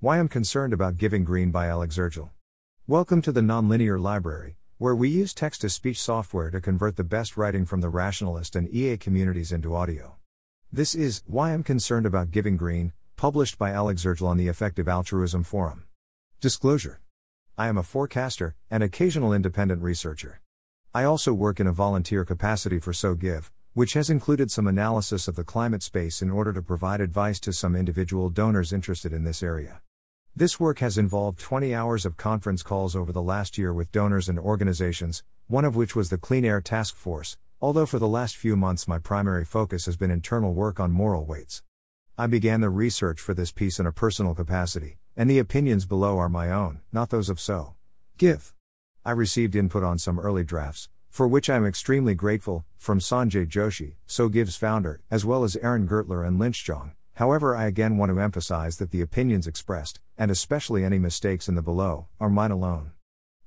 Why I'm Concerned About Giving Green by Alex Zirgil. Welcome to the Nonlinear Library, where we use text to speech software to convert the best writing from the rationalist and EA communities into audio. This is Why I'm Concerned About Giving Green, published by Alex Zirgil on the Effective Altruism Forum. Disclosure I am a forecaster and occasional independent researcher. I also work in a volunteer capacity for SoGive, which has included some analysis of the climate space in order to provide advice to some individual donors interested in this area. This work has involved 20 hours of conference calls over the last year with donors and organizations, one of which was the Clean Air Task Force, although for the last few months my primary focus has been internal work on moral weights. I began the research for this piece in a personal capacity, and the opinions below are my own, not those of So. Give. I received input on some early drafts, for which I am extremely grateful, from Sanjay Joshi, SoGive's founder, as well as Aaron Gertler and Linch Zhang. However, I again want to emphasize that the opinions expressed, and especially any mistakes in the below, are mine alone.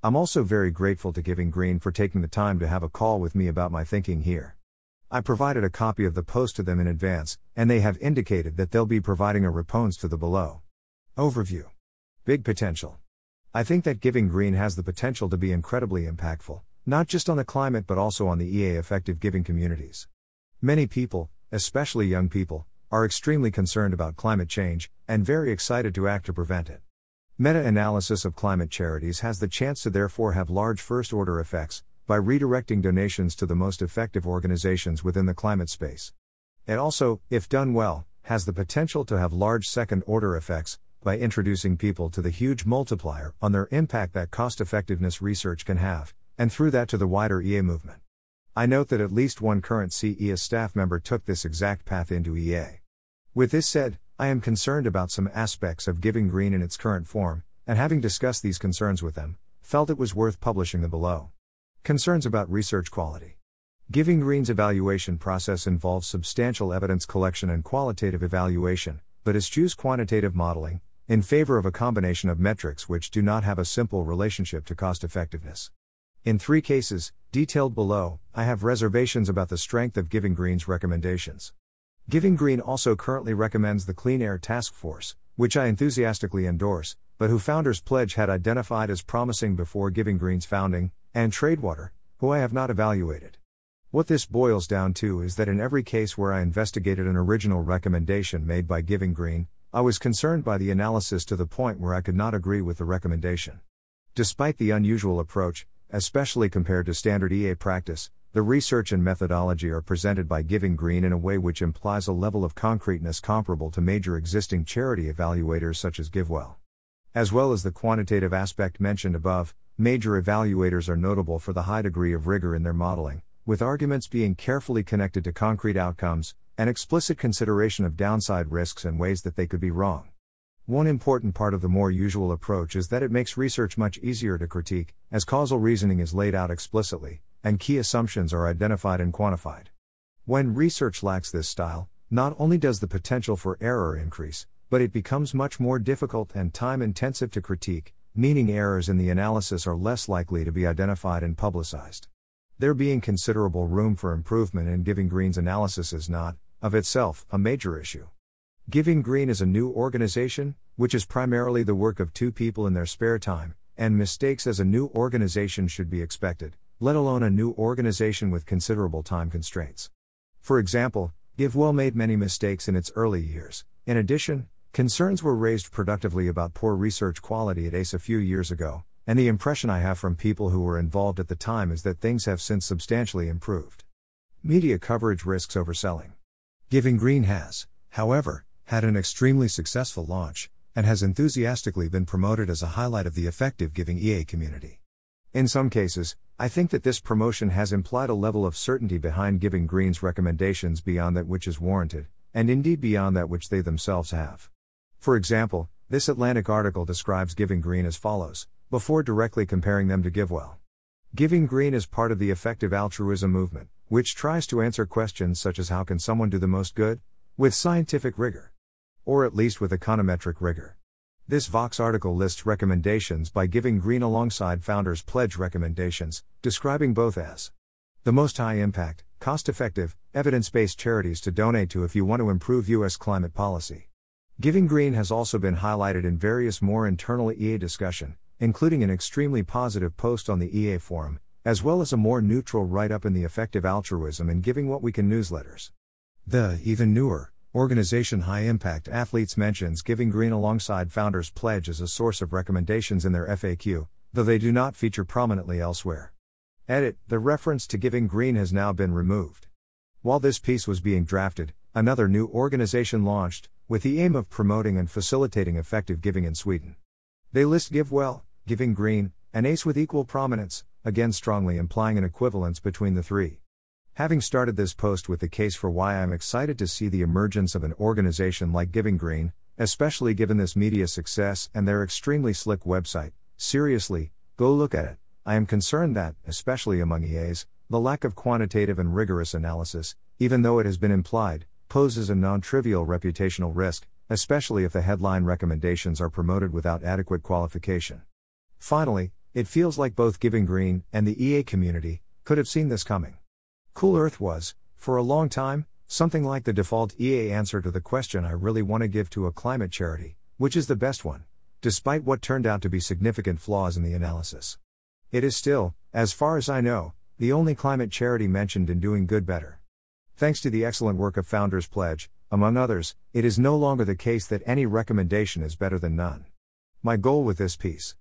I'm also very grateful to Giving Green for taking the time to have a call with me about my thinking here. I provided a copy of the post to them in advance, and they have indicated that they'll be providing a response to the below. Overview Big potential. I think that Giving Green has the potential to be incredibly impactful, not just on the climate but also on the EA effective giving communities. Many people, especially young people, are extremely concerned about climate change, and very excited to act to prevent it. Meta analysis of climate charities has the chance to therefore have large first order effects, by redirecting donations to the most effective organizations within the climate space. It also, if done well, has the potential to have large second order effects, by introducing people to the huge multiplier on their impact that cost effectiveness research can have, and through that to the wider EA movement. I note that at least one current CEA staff member took this exact path into EA. With this said, I am concerned about some aspects of Giving Green in its current form, and having discussed these concerns with them, felt it was worth publishing the below. Concerns about research quality. Giving Green's evaluation process involves substantial evidence collection and qualitative evaluation, but eschews quantitative modeling, in favor of a combination of metrics which do not have a simple relationship to cost effectiveness. In three cases, detailed below, I have reservations about the strength of Giving Green's recommendations. Giving Green also currently recommends the Clean Air Task Force, which I enthusiastically endorse, but who Founders Pledge had identified as promising before Giving Green's founding, and Tradewater, who I have not evaluated. What this boils down to is that in every case where I investigated an original recommendation made by Giving Green, I was concerned by the analysis to the point where I could not agree with the recommendation. Despite the unusual approach, especially compared to standard EA practice, the research and methodology are presented by Giving Green in a way which implies a level of concreteness comparable to major existing charity evaluators such as GiveWell. As well as the quantitative aspect mentioned above, major evaluators are notable for the high degree of rigor in their modeling, with arguments being carefully connected to concrete outcomes, and explicit consideration of downside risks and ways that they could be wrong. One important part of the more usual approach is that it makes research much easier to critique, as causal reasoning is laid out explicitly, and key assumptions are identified and quantified. When research lacks this style, not only does the potential for error increase, but it becomes much more difficult and time intensive to critique, meaning errors in the analysis are less likely to be identified and publicized. There being considerable room for improvement in Giving Green's analysis is not, of itself, a major issue. Giving Green is a new organization, which is primarily the work of two people in their spare time, and mistakes as a new organization should be expected, let alone a new organization with considerable time constraints. For example, GiveWell made many mistakes in its early years. In addition, concerns were raised productively about poor research quality at ACE a few years ago, and the impression I have from people who were involved at the time is that things have since substantially improved. Media coverage risks overselling. Giving Green has, however, had an extremely successful launch, and has enthusiastically been promoted as a highlight of the effective Giving EA community. In some cases, I think that this promotion has implied a level of certainty behind giving Green's recommendations beyond that which is warranted, and indeed beyond that which they themselves have. For example, this Atlantic article describes Giving Green as follows, before directly comparing them to GiveWell. Giving Green is part of the effective altruism movement, which tries to answer questions such as how can someone do the most good? With scientific rigor. Or at least with econometric rigor. This Vox article lists recommendations by giving green alongside Founders Pledge recommendations, describing both as the most high impact, cost effective, evidence based charities to donate to if you want to improve U.S. climate policy. Giving Green has also been highlighted in various more internal EA discussion, including an extremely positive post on the EA forum, as well as a more neutral write up in the Effective Altruism and Giving What We Can newsletters. The, even newer, organization High Impact Athletes mentions Giving Green alongside Founders Pledge as a source of recommendations in their FAQ, though they do not feature prominently elsewhere. Edit The reference to Giving Green has now been removed. While this piece was being drafted, another new organization launched, with the aim of promoting and facilitating effective giving in Sweden. They list GiveWell, Giving Green, and ACE with equal prominence, again strongly implying an equivalence between the three. Having started this post with the case for why I am excited to see the emergence of an organization like Giving Green, especially given this media success and their extremely slick website, seriously, go look at it. I am concerned that, especially among EAs, the lack of quantitative and rigorous analysis, even though it has been implied, poses a non trivial reputational risk, especially if the headline recommendations are promoted without adequate qualification. Finally, it feels like both Giving Green and the EA community could have seen this coming. Cool Earth was, for a long time, something like the default EA answer to the question I really want to give to a climate charity, which is the best one, despite what turned out to be significant flaws in the analysis. It is still, as far as I know, the only climate charity mentioned in doing good better. Thanks to the excellent work of Founders Pledge, among others, it is no longer the case that any recommendation is better than none. My goal with this piece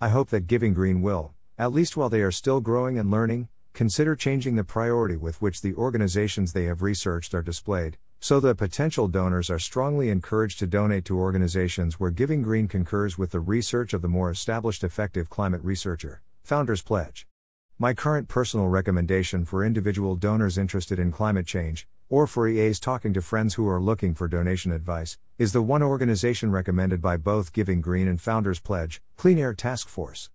I hope that Giving Green will, at least while they are still growing and learning, consider changing the priority with which the organizations they have researched are displayed, so that potential donors are strongly encouraged to donate to organizations where Giving Green concurs with the research of the more established effective climate researcher, Founders Pledge. My current personal recommendation for individual donors interested in climate change, or for EAs talking to friends who are looking for donation advice, is the one organization recommended by both Giving Green and Founders Pledge, Clean Air Task Force.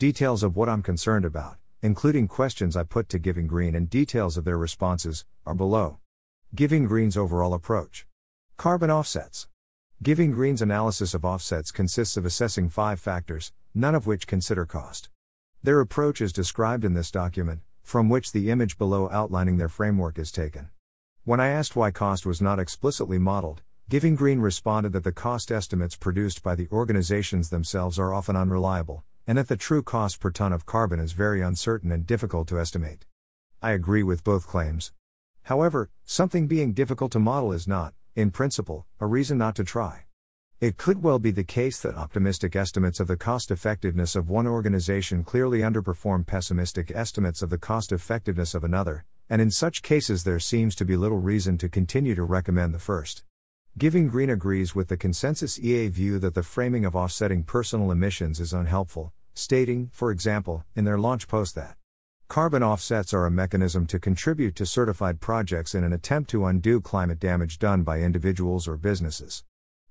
Details of what I'm concerned about, including questions I put to Giving Green and details of their responses, are below. Giving Green's overall approach Carbon offsets. Giving Green's analysis of offsets consists of assessing five factors, none of which consider cost. Their approach is described in this document, from which the image below outlining their framework is taken. When I asked why cost was not explicitly modeled, Giving Green responded that the cost estimates produced by the organizations themselves are often unreliable, and that the true cost per ton of carbon is very uncertain and difficult to estimate. I agree with both claims. However, something being difficult to model is not, in principle, a reason not to try. It could well be the case that optimistic estimates of the cost effectiveness of one organization clearly underperform pessimistic estimates of the cost effectiveness of another, and in such cases there seems to be little reason to continue to recommend the first. Giving Green agrees with the consensus EA view that the framing of offsetting personal emissions is unhelpful, stating, for example, in their launch post that carbon offsets are a mechanism to contribute to certified projects in an attempt to undo climate damage done by individuals or businesses.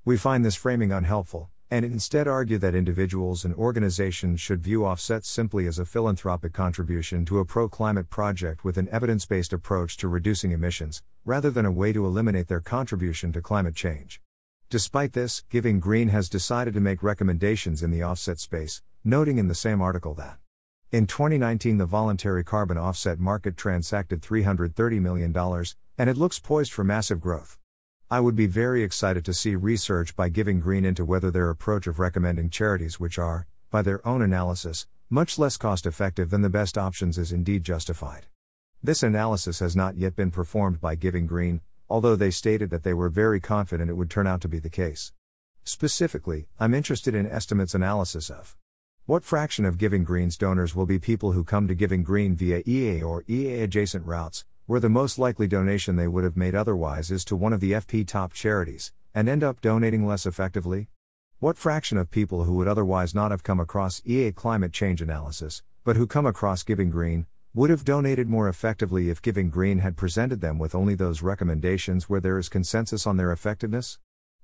We find this framing unhelpful, and instead argue that individuals and organizations should view offsets simply as a philanthropic contribution to a pro climate project with an evidence based approach to reducing emissions, rather than a way to eliminate their contribution to climate change. Despite this, Giving Green has decided to make recommendations in the offset space, noting in the same article that in 2019 the voluntary carbon offset market transacted $330 million, and it looks poised for massive growth. I would be very excited to see research by Giving Green into whether their approach of recommending charities which are, by their own analysis, much less cost effective than the best options is indeed justified. This analysis has not yet been performed by Giving Green, although they stated that they were very confident it would turn out to be the case. Specifically, I'm interested in estimates analysis of what fraction of Giving Green's donors will be people who come to Giving Green via EA or EA adjacent routes, where the most likely donation they would have made otherwise is to one of the FP top charities, and end up donating less effectively? What fraction of people who would otherwise not have come across EA climate change analysis, but who come across Giving Green, would have donated more effectively if Giving Green had presented them with only those recommendations where there is consensus on their effectiveness?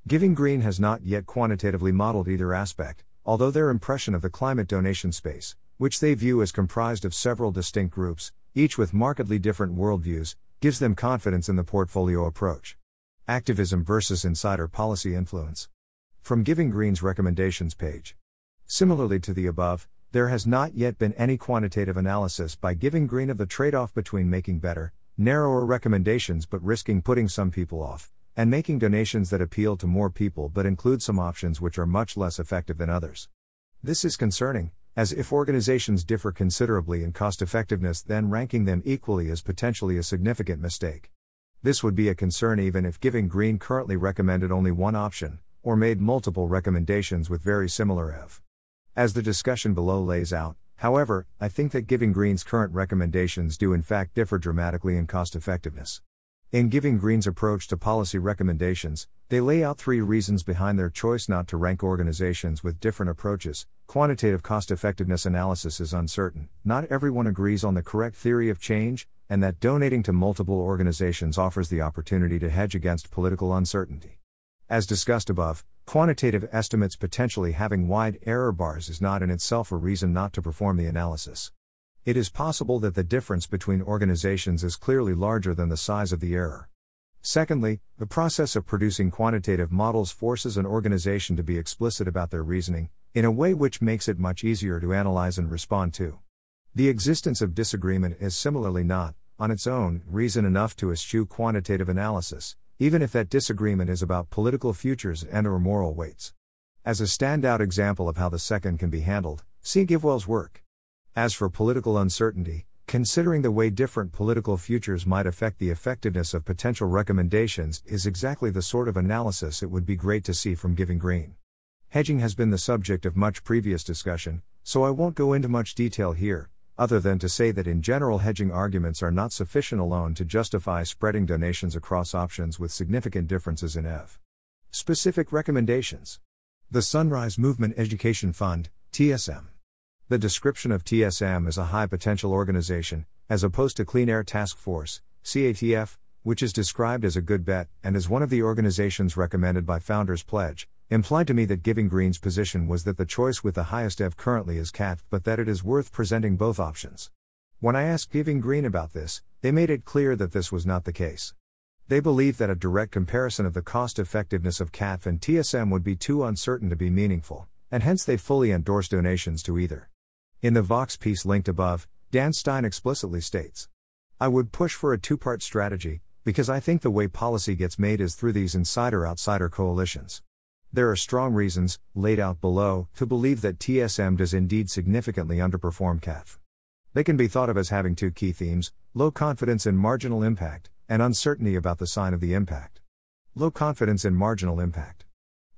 Giving Green has not yet quantitatively modeled either aspect, although their impression of the climate donation space, which they view as comprised of several distinct groups, each with markedly different worldviews, gives them confidence in the portfolio approach. Activism versus insider policy influence. From Giving Green's recommendations page. Similarly to the above, there has not yet been any quantitative analysis by Giving Green of the trade off between making better, narrower recommendations but risking putting some people off, and making donations that appeal to more people but include some options which are much less effective than others. This is concerning, as if organizations differ considerably in cost effectiveness, then ranking them equally is potentially a significant mistake. This would be a concern even if Giving Green currently recommended only one option, or made multiple recommendations with very similar EV. As the discussion below lays out, however, I think that Giving Green's current recommendations do in fact differ dramatically in cost effectiveness. In Giving Green's approach to policy recommendations, they lay out three reasons behind their choice not to rank organizations with different approaches. Quantitative cost effectiveness analysis is uncertain, not everyone agrees on the correct theory of change, and that donating to multiple organizations offers the opportunity to hedge against political uncertainty. As discussed above, quantitative estimates potentially having wide error bars is not in itself a reason not to perform the analysis. It is possible that the difference between organizations is clearly larger than the size of the error. Secondly, the process of producing quantitative models forces an organization to be explicit about their reasoning, in a way which makes it much easier to analyze and respond to. The existence of disagreement is similarly not, on its own, reason enough to eschew quantitative analysis, even if that disagreement is about political futures and or moral weights. As a standout example of how the second can be handled, see GiveWell's work. As for political uncertainty, considering the way different political futures might affect the effectiveness of potential recommendations is exactly the sort of analysis it would be great to see from Giving Green. Hedging has been the subject of much previous discussion, so I won't go into much detail here, other than to say that in general hedging arguments are not sufficient alone to justify spreading donations across options with significant differences in EV. Specific recommendations The Sunrise Movement Education Fund, TSM. The description of TSM as a high potential organization, as opposed to Clean Air Task Force, CATF, which is described as a good bet and is one of the organizations recommended by Founders Pledge, implied to me that Giving Green's position was that the choice with the highest EV currently is CAT, but that it is worth presenting both options. When I asked Giving Green about this, they made it clear that this was not the case. They believe that a direct comparison of the cost effectiveness of CATF and TSM would be too uncertain to be meaningful, and hence they fully endorse donations to either. In the Vox piece linked above, Dan Stein explicitly states I would push for a two part strategy, because I think the way policy gets made is through these insider outsider coalitions. There are strong reasons, laid out below, to believe that TSM does indeed significantly underperform CAF. They can be thought of as having two key themes low confidence in marginal impact, and uncertainty about the sign of the impact. Low confidence in marginal impact.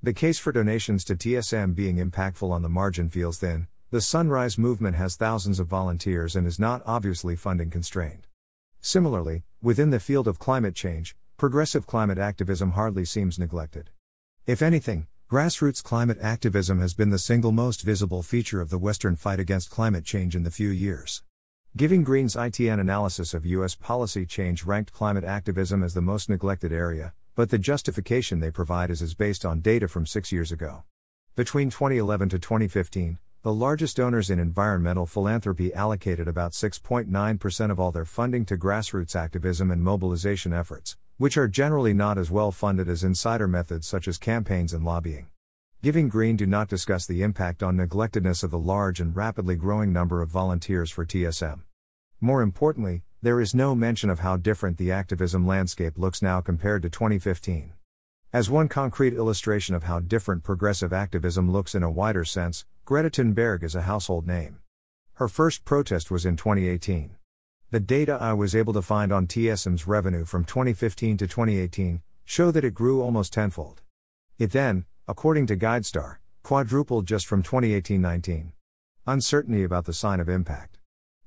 The case for donations to TSM being impactful on the margin feels thin, the Sunrise Movement has thousands of volunteers and is not obviously funding constrained. Similarly, within the field of climate change, progressive climate activism hardly seems neglected. If anything, grassroots climate activism has been the single most visible feature of the Western fight against climate change in the few years. Giving Green's ITN analysis of U.S. policy change ranked climate activism as the most neglected area, but the justification they provide is, is based on data from six years ago. Between 2011 to 2015, the largest donors in environmental philanthropy allocated about 6.9% of all their funding to grassroots activism and mobilization efforts, which are generally not as well funded as insider methods such as campaigns and lobbying. Giving Green do not discuss the impact on neglectedness of the large and rapidly growing number of volunteers for TSM. More importantly, there is no mention of how different the activism landscape looks now compared to 2015. As one concrete illustration of how different progressive activism looks in a wider sense, Greta Thunberg is a household name. Her first protest was in 2018. The data I was able to find on TSM's revenue from 2015 to 2018 show that it grew almost tenfold. It then, according to GuideStar, quadrupled just from 2018 19. Uncertainty about the sign of impact.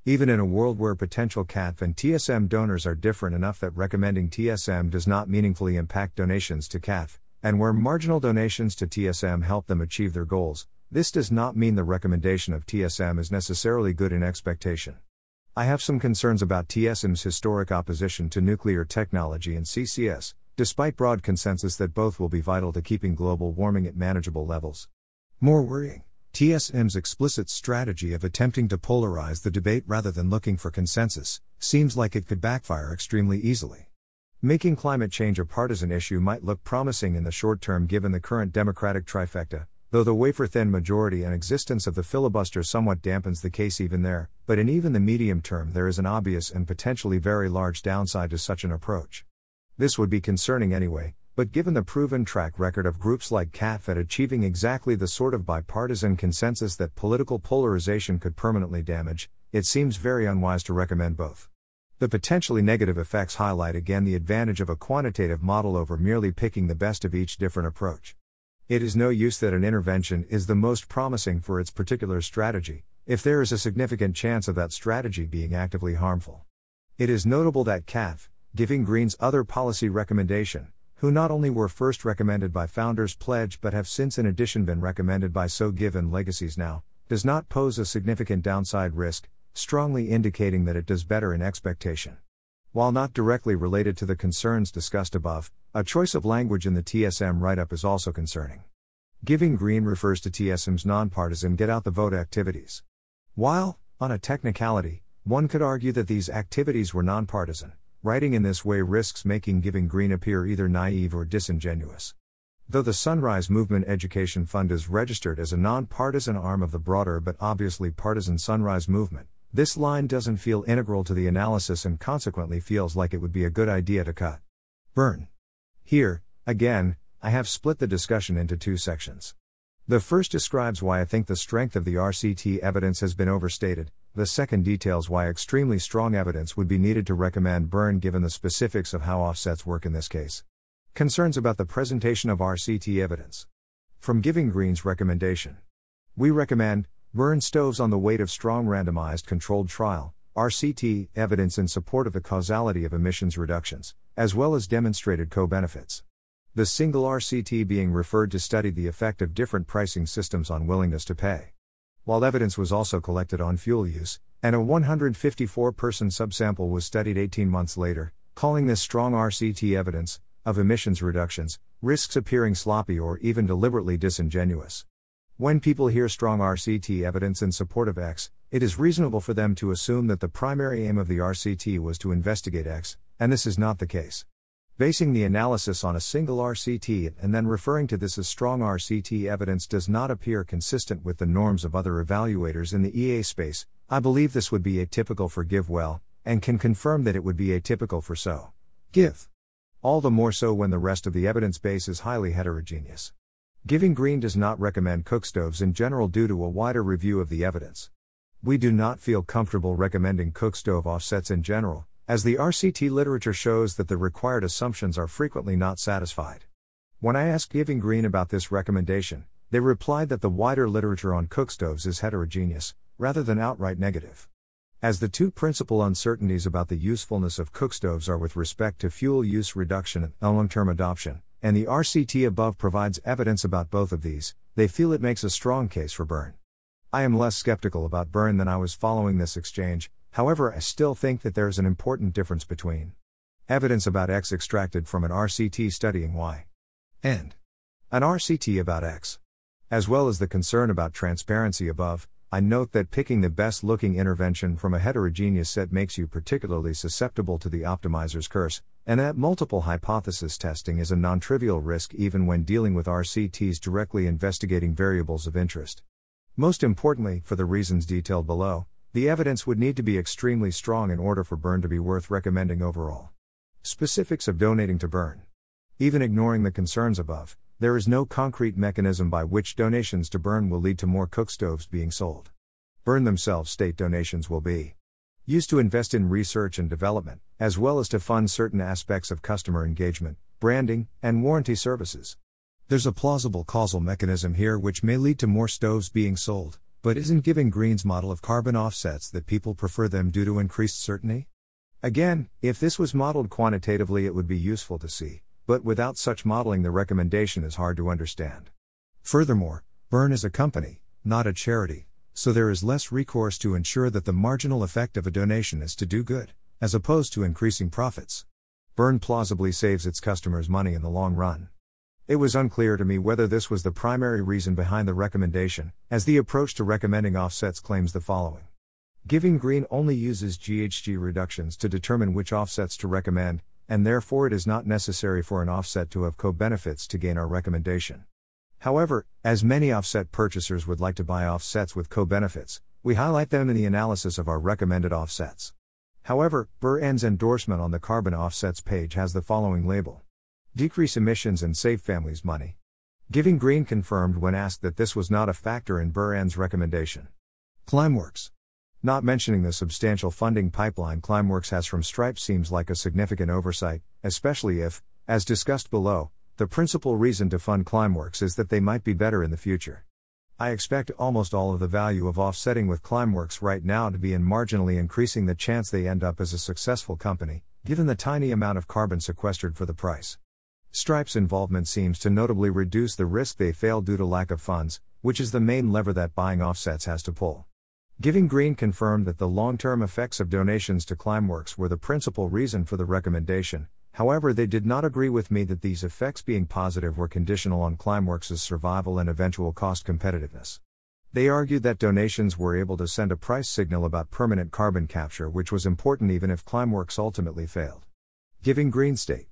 Even in a world where potential CATF and TSM donors are different enough that recommending TSM does not meaningfully impact donations to CATF, and where marginal donations to TSM help them achieve their goals, this does not mean the recommendation of TSM is necessarily good in expectation. I have some concerns about TSM's historic opposition to nuclear technology and CCS, despite broad consensus that both will be vital to keeping global warming at manageable levels. More worrying. TSM's explicit strategy of attempting to polarize the debate rather than looking for consensus seems like it could backfire extremely easily. Making climate change a partisan issue might look promising in the short term given the current Democratic trifecta, though the wafer thin majority and existence of the filibuster somewhat dampens the case even there, but in even the medium term there is an obvious and potentially very large downside to such an approach. This would be concerning anyway, but given the proven track record of groups like CAF at achieving exactly the sort of bipartisan consensus that political polarization could permanently damage, it seems very unwise to recommend both. The potentially negative effects highlight again the advantage of a quantitative model over merely picking the best of each different approach. It is no use that an intervention is the most promising for its particular strategy, if there is a significant chance of that strategy being actively harmful. It is notable that CAF, giving Green's other policy recommendation, who not only were first recommended by Founders Pledge but have since in addition been recommended by SoGive and Legacies Now, does not pose a significant downside risk, strongly indicating that it does better in expectation. While not directly related to the concerns discussed above, a choice of language in the TSM write up is also concerning. Giving Green refers to TSM's nonpartisan get out the vote activities. While, on a technicality, one could argue that these activities were nonpartisan, Writing in this way risks making Giving Green appear either naive or disingenuous. Though the Sunrise Movement Education Fund is registered as a nonpartisan arm of the broader but obviously partisan Sunrise Movement, this line doesn't feel integral to the analysis and consequently feels like it would be a good idea to cut. Burn. Here, again, I have split the discussion into two sections. The first describes why I think the strength of the RCT evidence has been overstated, the second details why extremely strong evidence would be needed to recommend burn given the specifics of how offsets work in this case. Concerns about the presentation of RCT evidence. From Giving Green's recommendation. We recommend burn stoves on the weight of strong randomized controlled trial, RCT, evidence in support of the causality of emissions reductions, as well as demonstrated co benefits. The single RCT being referred to studied the effect of different pricing systems on willingness to pay while evidence was also collected on fuel use, and a 154 person subsample was studied 18 months later, calling this strong RCT evidence of emissions reductions, risks appearing sloppy or even deliberately disingenuous. When people hear strong RCT evidence in support of X, it is reasonable for them to assume that the primary aim of the RCT was to investigate X, and this is not the case. Basing the analysis on a single RCT and then referring to this as strong RCT evidence does not appear consistent with the norms of other evaluators in the EA space. I believe this would be atypical for GiveWell, and can confirm that it would be atypical for So. Give. All the more so when the rest of the evidence base is highly heterogeneous. Giving Green does not recommend cookstoves in general due to a wider review of the evidence. We do not feel comfortable recommending cookstove offsets in general, as the RCT literature shows that the required assumptions are frequently not satisfied. When I asked Giving Green about this recommendation, they replied that the wider literature on cookstoves is heterogeneous, rather than outright negative. As the two principal uncertainties about the usefulness of cookstoves are with respect to fuel use reduction and long term adoption, and the RCT above provides evidence about both of these, they feel it makes a strong case for burn. I am less skeptical about burn than I was following this exchange, However, I still think that there is an important difference between evidence about X extracted from an RCT studying Y and an RCT about X. As well as the concern about transparency above, I note that picking the best looking intervention from a heterogeneous set makes you particularly susceptible to the optimizer's curse, and that multiple hypothesis testing is a non trivial risk even when dealing with RCTs directly investigating variables of interest. Most importantly, for the reasons detailed below, the evidence would need to be extremely strong in order for burn to be worth recommending overall. Specifics of donating to burn. Even ignoring the concerns above, there is no concrete mechanism by which donations to burn will lead to more cookstoves being sold. Burn themselves state donations will be used to invest in research and development, as well as to fund certain aspects of customer engagement, branding, and warranty services. There's a plausible causal mechanism here which may lead to more stoves being sold, but isn't giving Green's model of carbon offsets that people prefer them due to increased certainty? Again, if this was modeled quantitatively, it would be useful to see, but without such modeling, the recommendation is hard to understand. Furthermore, Burn is a company, not a charity, so there is less recourse to ensure that the marginal effect of a donation is to do good, as opposed to increasing profits. Burn plausibly saves its customers money in the long run. It was unclear to me whether this was the primary reason behind the recommendation, as the approach to recommending offsets claims the following. Giving Green only uses GHG reductions to determine which offsets to recommend, and therefore it is not necessary for an offset to have co benefits to gain our recommendation. However, as many offset purchasers would like to buy offsets with co benefits, we highlight them in the analysis of our recommended offsets. However, Burn's endorsement on the carbon offsets page has the following label decrease emissions and save families money. Giving Green confirmed when asked that this was not a factor in Burn's recommendation. Climeworks. Not mentioning the substantial funding pipeline Climeworks has from Stripe seems like a significant oversight, especially if, as discussed below, the principal reason to fund Climeworks is that they might be better in the future. I expect almost all of the value of offsetting with Climeworks right now to be in marginally increasing the chance they end up as a successful company, given the tiny amount of carbon sequestered for the price. Stripe's involvement seems to notably reduce the risk they fail due to lack of funds, which is the main lever that buying offsets has to pull. Giving Green confirmed that the long term effects of donations to Climeworks were the principal reason for the recommendation, however, they did not agree with me that these effects being positive were conditional on Climeworks' survival and eventual cost competitiveness. They argued that donations were able to send a price signal about permanent carbon capture, which was important even if Climeworks ultimately failed. Giving Green State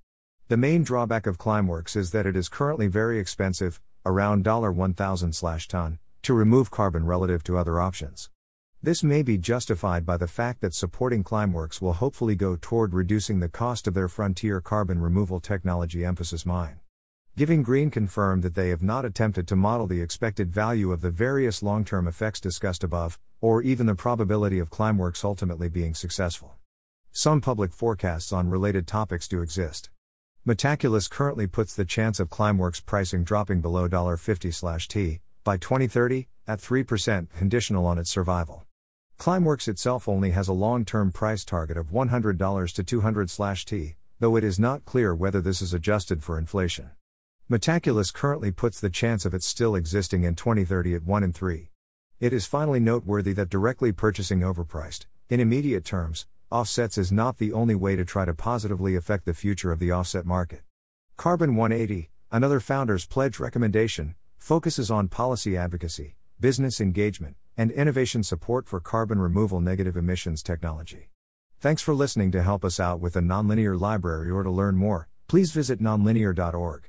the main drawback of Climeworks is that it is currently very expensive, around $1,000 ton, to remove carbon relative to other options. This may be justified by the fact that supporting Climeworks will hopefully go toward reducing the cost of their frontier carbon removal technology emphasis mine. Giving Green confirmed that they have not attempted to model the expected value of the various long term effects discussed above, or even the probability of Climeworks ultimately being successful. Some public forecasts on related topics do exist. Metaculus currently puts the chance of Climeworks pricing dropping below $50/t by 2030 at 3% conditional on its survival. Climeworks itself only has a long-term price target of $100 to $200 T, though it is not clear whether this is adjusted for inflation. Metaculus currently puts the chance of it still existing in 2030 at 1 in 3. It is finally noteworthy that directly purchasing overpriced, in immediate terms, offsets is not the only way to try to positively affect the future of the offset market. Carbon 180, another founder's pledge recommendation, focuses on policy advocacy, business engagement, and innovation support for carbon removal negative emissions technology. Thanks for listening to help us out with the nonlinear library or to learn more, please visit nonlinear.org.